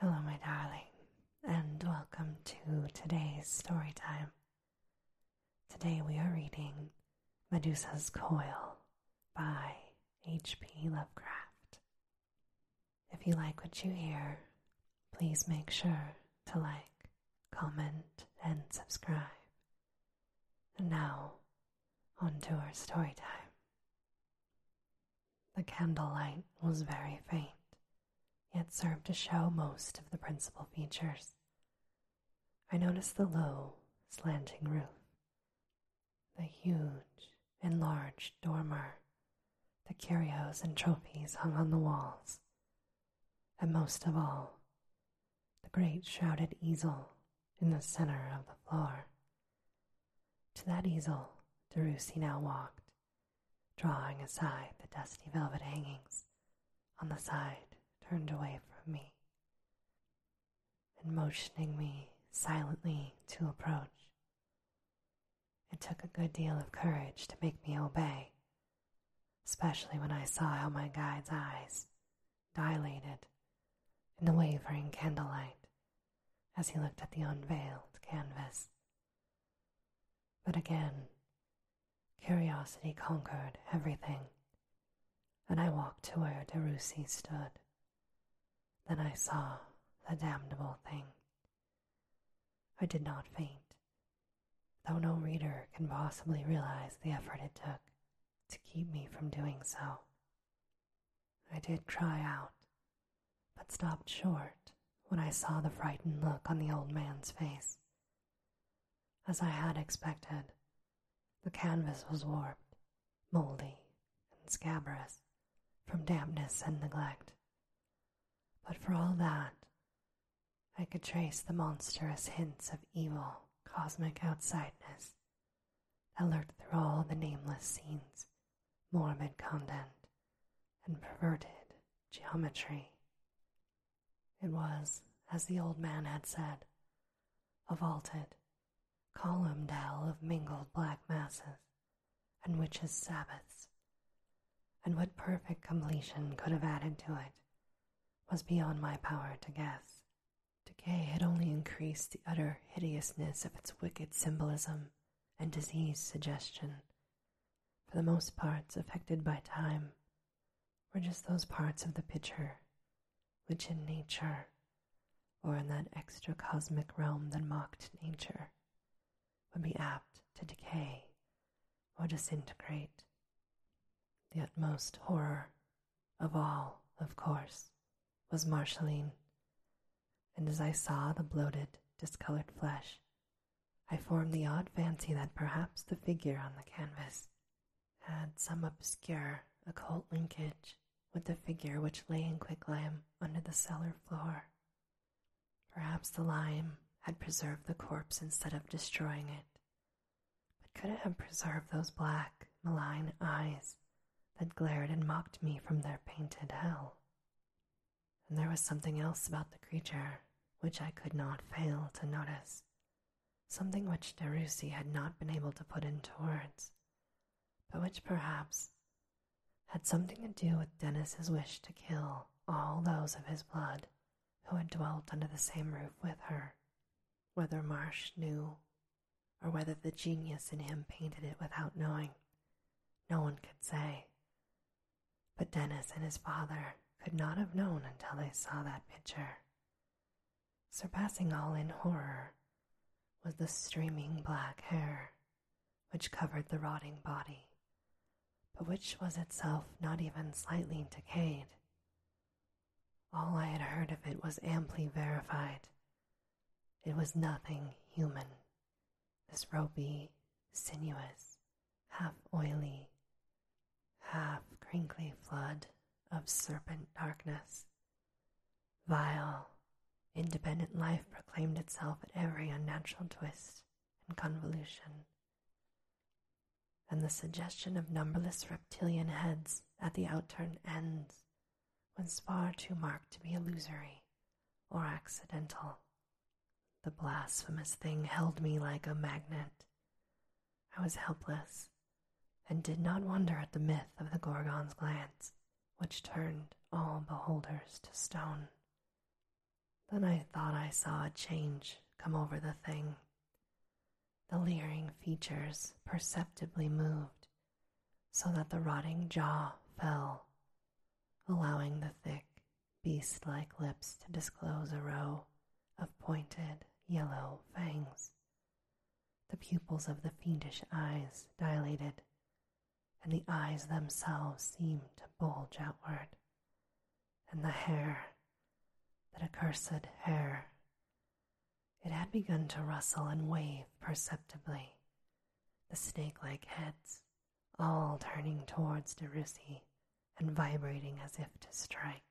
Hello, my darling, and welcome to today's story time. Today we are reading Medusa's Coil by H.P. Lovecraft. If you like what you hear, please make sure to like, comment, and subscribe. And now, on to our story time. The candlelight was very faint, yet served to show most of the principal features. I noticed the low, slanting roof, the huge, enlarged dormer, the curios and trophies hung on the walls, and most of all, the great shrouded easel in the center of the floor. To that easel, de Russy now walked drawing aside the dusty velvet hangings on the side turned away from me, and motioning me silently to approach. It took a good deal of courage to make me obey, especially when I saw how my guide's eyes dilated in the wavering candlelight as he looked at the unveiled canvas. But again, Curiosity conquered everything, and I walked to where de Russy stood. Then I saw the damnable thing. I did not faint, though no reader can possibly realize the effort it took to keep me from doing so. I did cry out, but stopped short when I saw the frightened look on the old man's face. As I had expected, the canvas was warped, moldy, and scabrous from dampness and neglect. But for all that, I could trace the monstrous hints of evil, cosmic outsideness that lurked through all the nameless scenes, morbid content, and perverted geometry. It was, as the old man had said, a vaulted, columned hell of mingled black masses and witches' sabbaths, and what perfect completion could have added to it was beyond my power to guess. Decay had only increased the utter hideousness of its wicked symbolism and disease suggestion. For the most parts affected by time were just those parts of the picture which in nature, or in that extra cosmic realm that mocked nature, would be apt to decay or disintegrate. The utmost horror of all, of course, was Marceline, and as I saw the bloated, discolored flesh, I formed the odd fancy that perhaps the figure on the canvas had some obscure occult linkage with the figure which lay in quicklime under the cellar floor. Perhaps the lime had preserved the corpse instead of destroying it. But could it have preserved those black, malign eyes that glared and mocked me from their painted hell? And there was something else about the creature which I could not fail to notice, something which de Russy had not been able to put into words, but which perhaps had something to do with Denis's wish to kill all those of his blood who had dwelt under the same roof with her. Whether Marsh knew, or whether the genius in him painted it without knowing, no one could say. But Denis and his father could not have known until they saw that picture. Surpassing all in horror was the streaming black hair which covered the rotting body, but which was itself not even slightly decayed. All I had heard of it was amply verified it was nothing human, this ropey, sinuous, half oily, half crinkly flood of serpent darkness. Vile, independent life proclaimed itself at every unnatural twist and convolution, and the suggestion of numberless reptilian heads at the outturned ends was far too marked to be illusory or accidental. The blasphemous thing held me like a magnet. I was helpless and did not wonder at the myth of the Gorgon's glance, which turned all beholders to stone. Then I thought I saw a change come over the thing. The leering features perceptibly moved so that the rotting jaw fell, allowing the thick, beast like lips to disclose a row of pointed yellow fangs. The pupils of the fiendish eyes dilated, and the eyes themselves seemed to bulge outward, and the hair, that accursed hair, it had begun to rustle and wave perceptibly, the snake like heads all turning towards de Russy and vibrating as if to strike.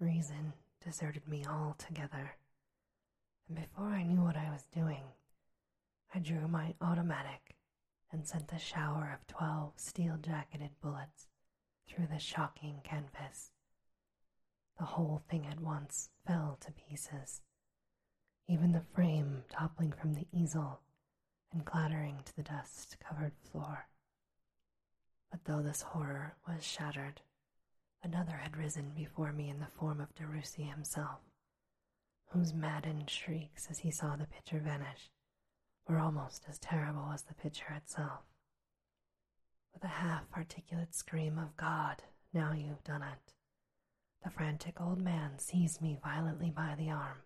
Reason deserted me altogether, and before I knew what I was doing, I drew my automatic and sent a shower of twelve steel jacketed bullets through the shocking canvas. The whole thing at once fell to pieces, even the frame toppling from the easel and clattering to the dust covered floor. But though this horror was shattered, another had risen before me in the form of de Russy himself, whose maddened shrieks as he saw the picture vanish were almost as terrible as the picture itself. With a half articulate scream of God, now you've done it, the frantic old man seized me violently by the arm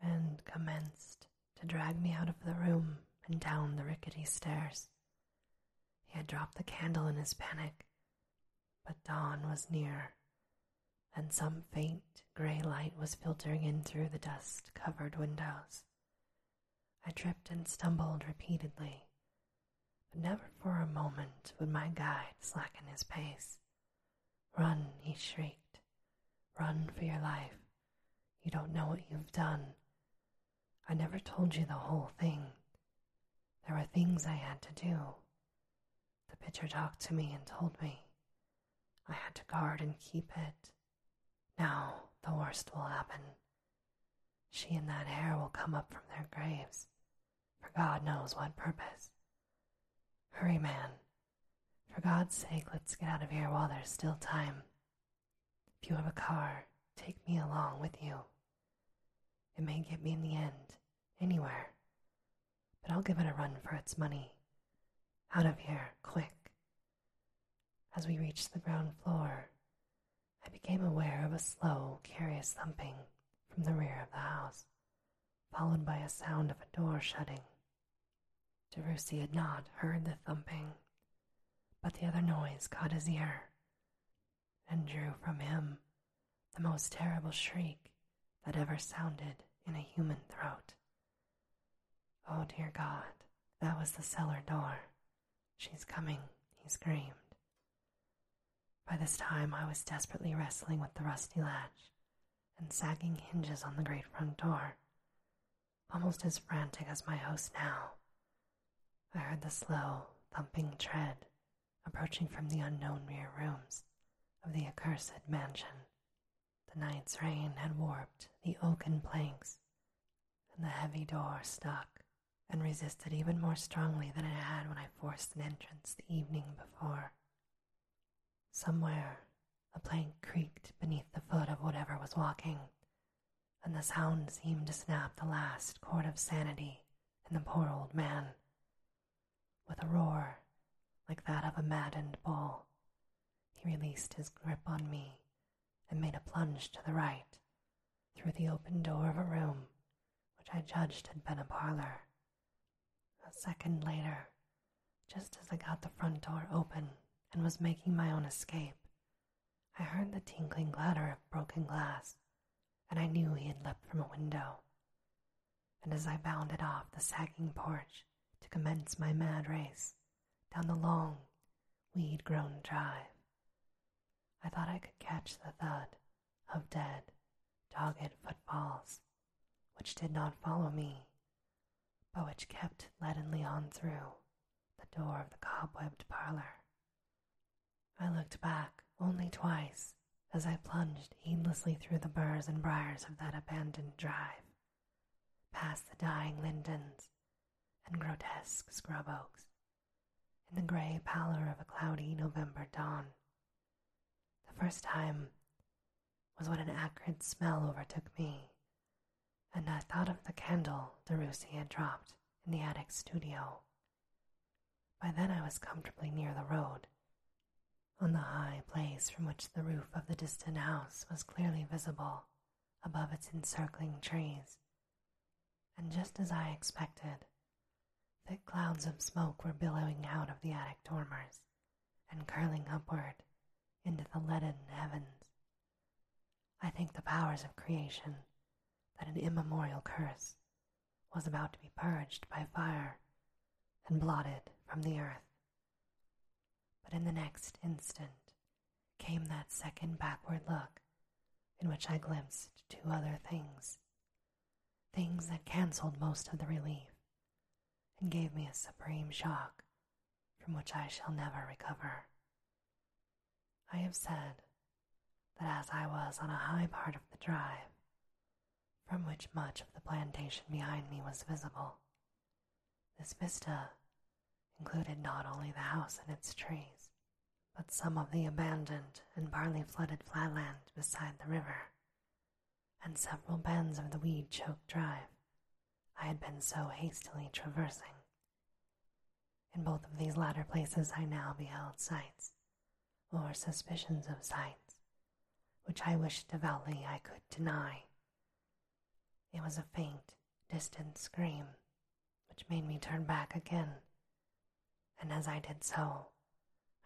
and commenced to drag me out of the room and down the rickety stairs. He had dropped the candle in his panic, but dawn was near, and some faint gray light was filtering in through the dust covered windows. I tripped and stumbled repeatedly, but never for a moment would my guide slacken his pace. Run, he shrieked. Run for your life. You don't know what you've done. I never told you the whole thing. There were things I had to do. The pitcher talked to me and told me. I had to guard and keep it. Now the worst will happen. She and that hair will come up from their graves for God knows what purpose. Hurry, man. For God's sake, let's get out of here while there's still time. If you have a car, take me along with you. It may get me in the end, anywhere, but I'll give it a run for its money. Out of here, quick. As we reached the ground floor, I became aware of a slow, curious thumping from the rear of the house, followed by a sound of a door shutting. de Russy had not heard the thumping, but the other noise caught his ear and drew from him the most terrible shriek that ever sounded in a human throat. Oh, dear God, that was the cellar door. She's coming, he screamed. By this time, I was desperately wrestling with the rusty latch and sagging hinges on the great front door, almost as frantic as my host now. I heard the slow, thumping tread approaching from the unknown rear rooms of the accursed mansion. The night's rain had warped the oaken planks, and the heavy door stuck and resisted even more strongly than it had when I forced an entrance the evening before. Somewhere, a plank creaked beneath the foot of whatever was walking, and the sound seemed to snap the last cord of sanity in the poor old man. With a roar, like that of a maddened bull, he released his grip on me and made a plunge to the right through the open door of a room which I judged had been a parlor. A second later, just as I got the front door open and was making my own escape, I heard the tinkling clatter of broken glass, and I knew he had leapt from a window. And as I bounded off the sagging porch, to commence my mad race down the long, weed grown drive. I thought I could catch the thud of dead, dogged footfalls, which did not follow me, but which kept leadenly on through the door of the cobwebbed parlor. I looked back only twice as I plunged heedlessly through the burrs and briars of that abandoned drive, past the dying lindens and grotesque scrub oaks, in the gray pallor of a cloudy November dawn. The first time was when an acrid smell overtook me, and I thought of the candle de Russy had dropped in the attic studio. By then I was comfortably near the road, on the high place from which the roof of the distant house was clearly visible above its encircling trees. And just as I expected, thick clouds of smoke were billowing out of the attic dormers and curling upward into the leaden heavens. I think the powers of creation that an immemorial curse was about to be purged by fire and blotted from the earth. But in the next instant came that second backward look in which I glimpsed two other things, things that canceled most of the relief and gave me a supreme shock from which I shall never recover. I have said that as I was on a high part of the drive, from which much of the plantation behind me was visible, this vista included not only the house and its trees, but some of the abandoned and partly flooded flatland beside the river, and several bends of the weed choked drive I had been so hastily traversing. In both of these latter places I now beheld sights, or suspicions of sights, which I wished devoutly I could deny. It was a faint, distant scream, which made me turn back again and as I did so,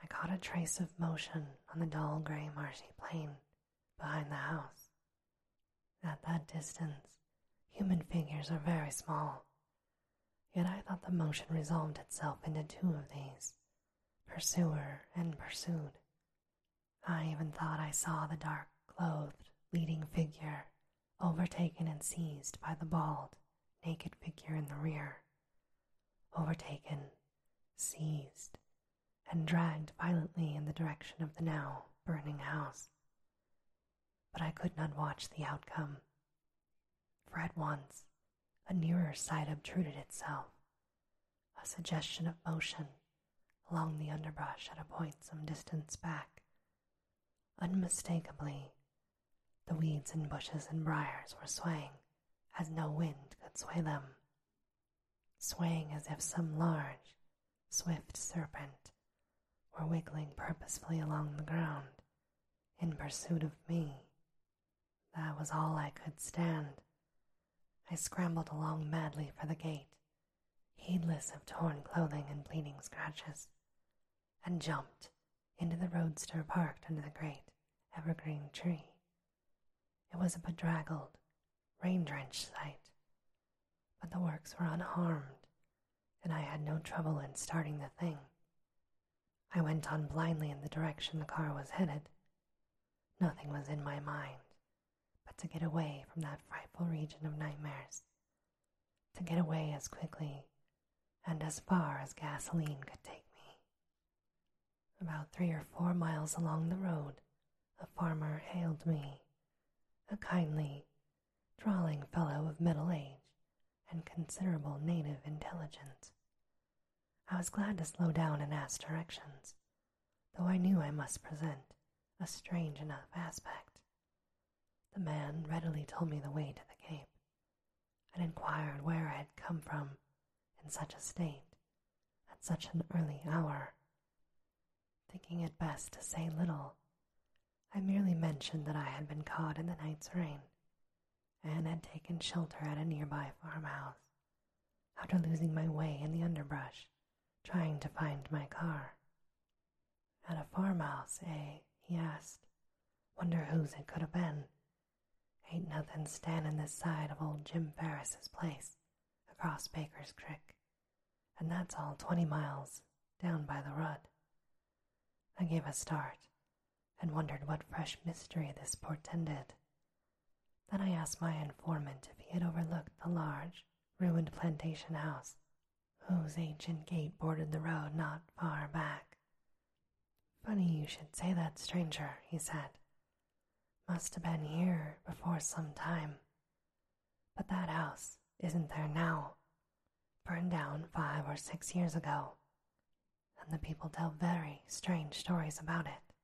I caught a trace of motion on the dull gray marshy plain behind the house. At that distance, human figures are very small, yet I thought the motion resolved itself into two of these pursuer and pursued. I even thought I saw the dark clothed leading figure overtaken and seized by the bald, naked figure in the rear. Overtaken seized, and dragged violently in the direction of the now burning house. But I could not watch the outcome, for at once a nearer sight obtruded itself, a suggestion of motion along the underbrush at a point some distance back. Unmistakably, the weeds and bushes and briars were swaying as no wind could sway them, swaying as if some large, swift serpent were wiggling purposefully along the ground in pursuit of me. That was all I could stand. I scrambled along madly for the gate, heedless of torn clothing and bleeding scratches, and jumped into the roadster parked under the great evergreen tree. It was a bedraggled, rain drenched sight, but the works were unharmed and I had no trouble in starting the thing. I went on blindly in the direction the car was headed. Nothing was in my mind but to get away from that frightful region of nightmares, to get away as quickly and as far as gasoline could take me. About three or four miles along the road, a farmer hailed me, a kindly, drawling fellow of middle age and considerable native intelligence. I was glad to slow down and ask directions, though I knew I must present a strange enough aspect. The man readily told me the way to the Cape, and inquired where I had come from in such a state at such an early hour. Thinking it best to say little, I merely mentioned that I had been caught in the night's rain and had taken shelter at a nearby farmhouse after losing my way in the underbrush trying to find my car. At a farmhouse, eh? he asked. Wonder whose it could have been. Ain't nothing standing this side of old Jim Ferris's place across Baker's Creek, and that's all twenty miles down by the rut. I gave a start and wondered what fresh mystery this portended. Then I asked my informant if he had overlooked the large, ruined plantation house whose ancient gate bordered the road not far back. Funny you should say that, stranger, he said. Must have been here before some time. But that house isn't there now. Burned down five or six years ago, and the people tell very strange stories about it.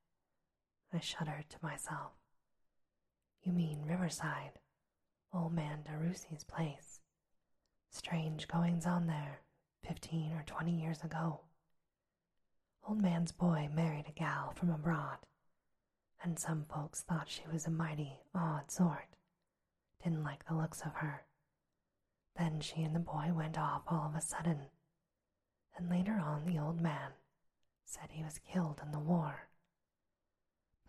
I shuddered to myself. You mean Riverside, old man de Russy's place. Strange goings on there, fifteen or twenty years ago. Old man's boy married a gal from abroad, and some folks thought she was a mighty odd sort. Didn't like the looks of her. Then she and the boy went off all of a sudden, and later on the old man said he was killed in the war.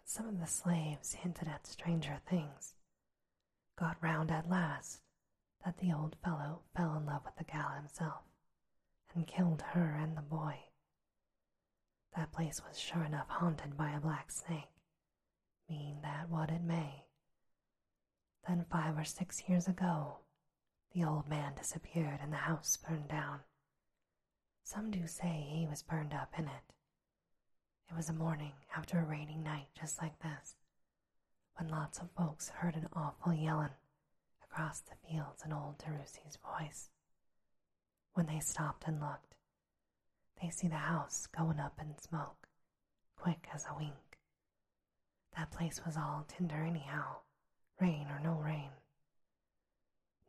Some of the slaves hinted at stranger things. Got round at last that the old fellow fell in love with the gal himself and killed her and the boy. That place was sure enough haunted by a black snake, mean that what it may. Then five or six years ago, the old man disappeared and the house burned down. Some do say he was burned up in it. Was a morning after a rainy night just like this, when lots of folks heard an awful yellin' across the fields in old de Russy's voice. When they stopped and looked, they see the house going up in smoke, quick as a wink. That place was all tinder anyhow, rain or no rain.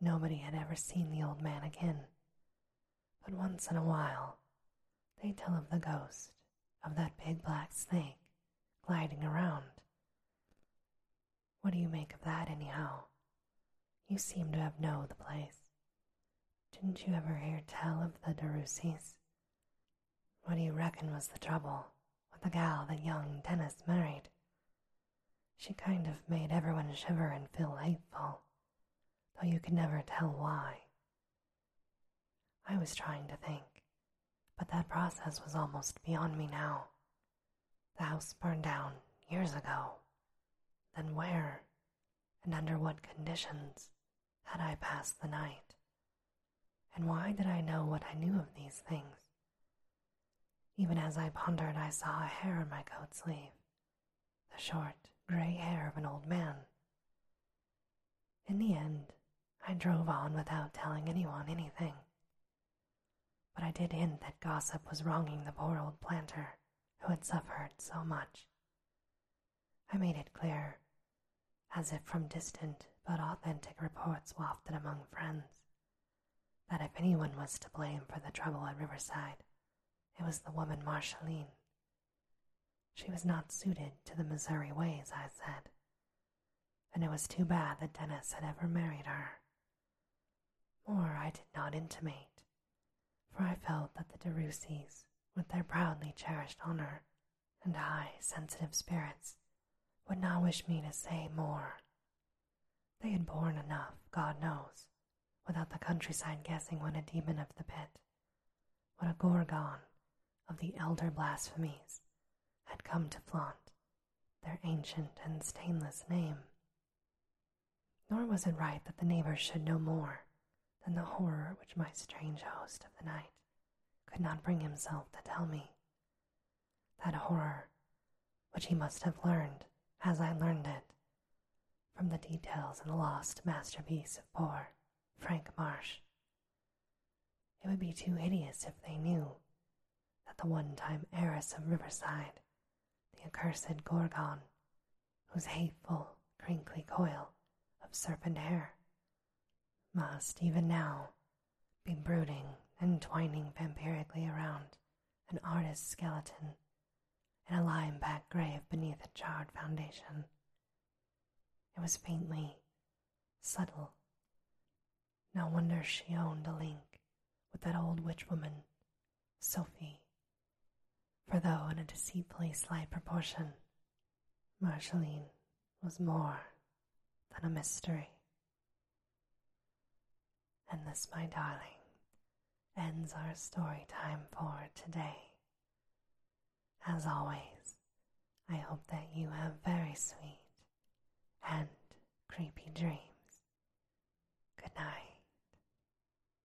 Nobody had ever seen the old man again, but once in a while they tell of the ghost of that big black snake gliding around. What do you make of that, anyhow? You seem to have know the place. Didn't you ever hear tell of the de Russys? What do you reckon was the trouble with the gal that young Denis married? She kind of made everyone shiver and feel hateful, though you could never tell why. I was trying to think, but that process was almost beyond me now. The house burned down years ago. Then where and under what conditions had I passed the night? And why did I know what I knew of these things? Even as I pondered, I saw a hair on my coat sleeve, the short, gray hair of an old man. In the end, I drove on without telling anyone anything. But I did hint that gossip was wronging the poor old planter who had suffered so much. I made it clear, as if from distant but authentic reports wafted among friends, that if anyone was to blame for the trouble at Riverside, it was the woman Marceline. She was not suited to the Missouri ways, I said, and it was too bad that Denis had ever married her. More I did not intimate, for I felt that the de Russys, with their proudly cherished honor and high, sensitive spirits, would not wish me to say more. They had borne enough, God knows, without the countryside guessing what a demon of the pit, what a gorgon of the elder blasphemies had come to flaunt their ancient and stainless name. Nor was it right that the neighbors should know more than the horror which my strange host of the night could not bring himself to tell me. That horror which he must have learned as I learned it from the details in the lost masterpiece of poor Frank Marsh. It would be too hideous if they knew that the one time heiress of Riverside, the accursed Gorgon, whose hateful, crinkly coil of serpent hair must even now be brooding and twining vampirically around an artist's skeleton in a lime-backed grave beneath a charred foundation. It was faintly subtle. No wonder she owned a link with that old witch woman, Sophie. For though in a deceitfully slight proportion, Marceline was more than a mystery. And this, my darling, ends our story time for today. As always, I hope that you have very sweet and creepy dreams. Good night.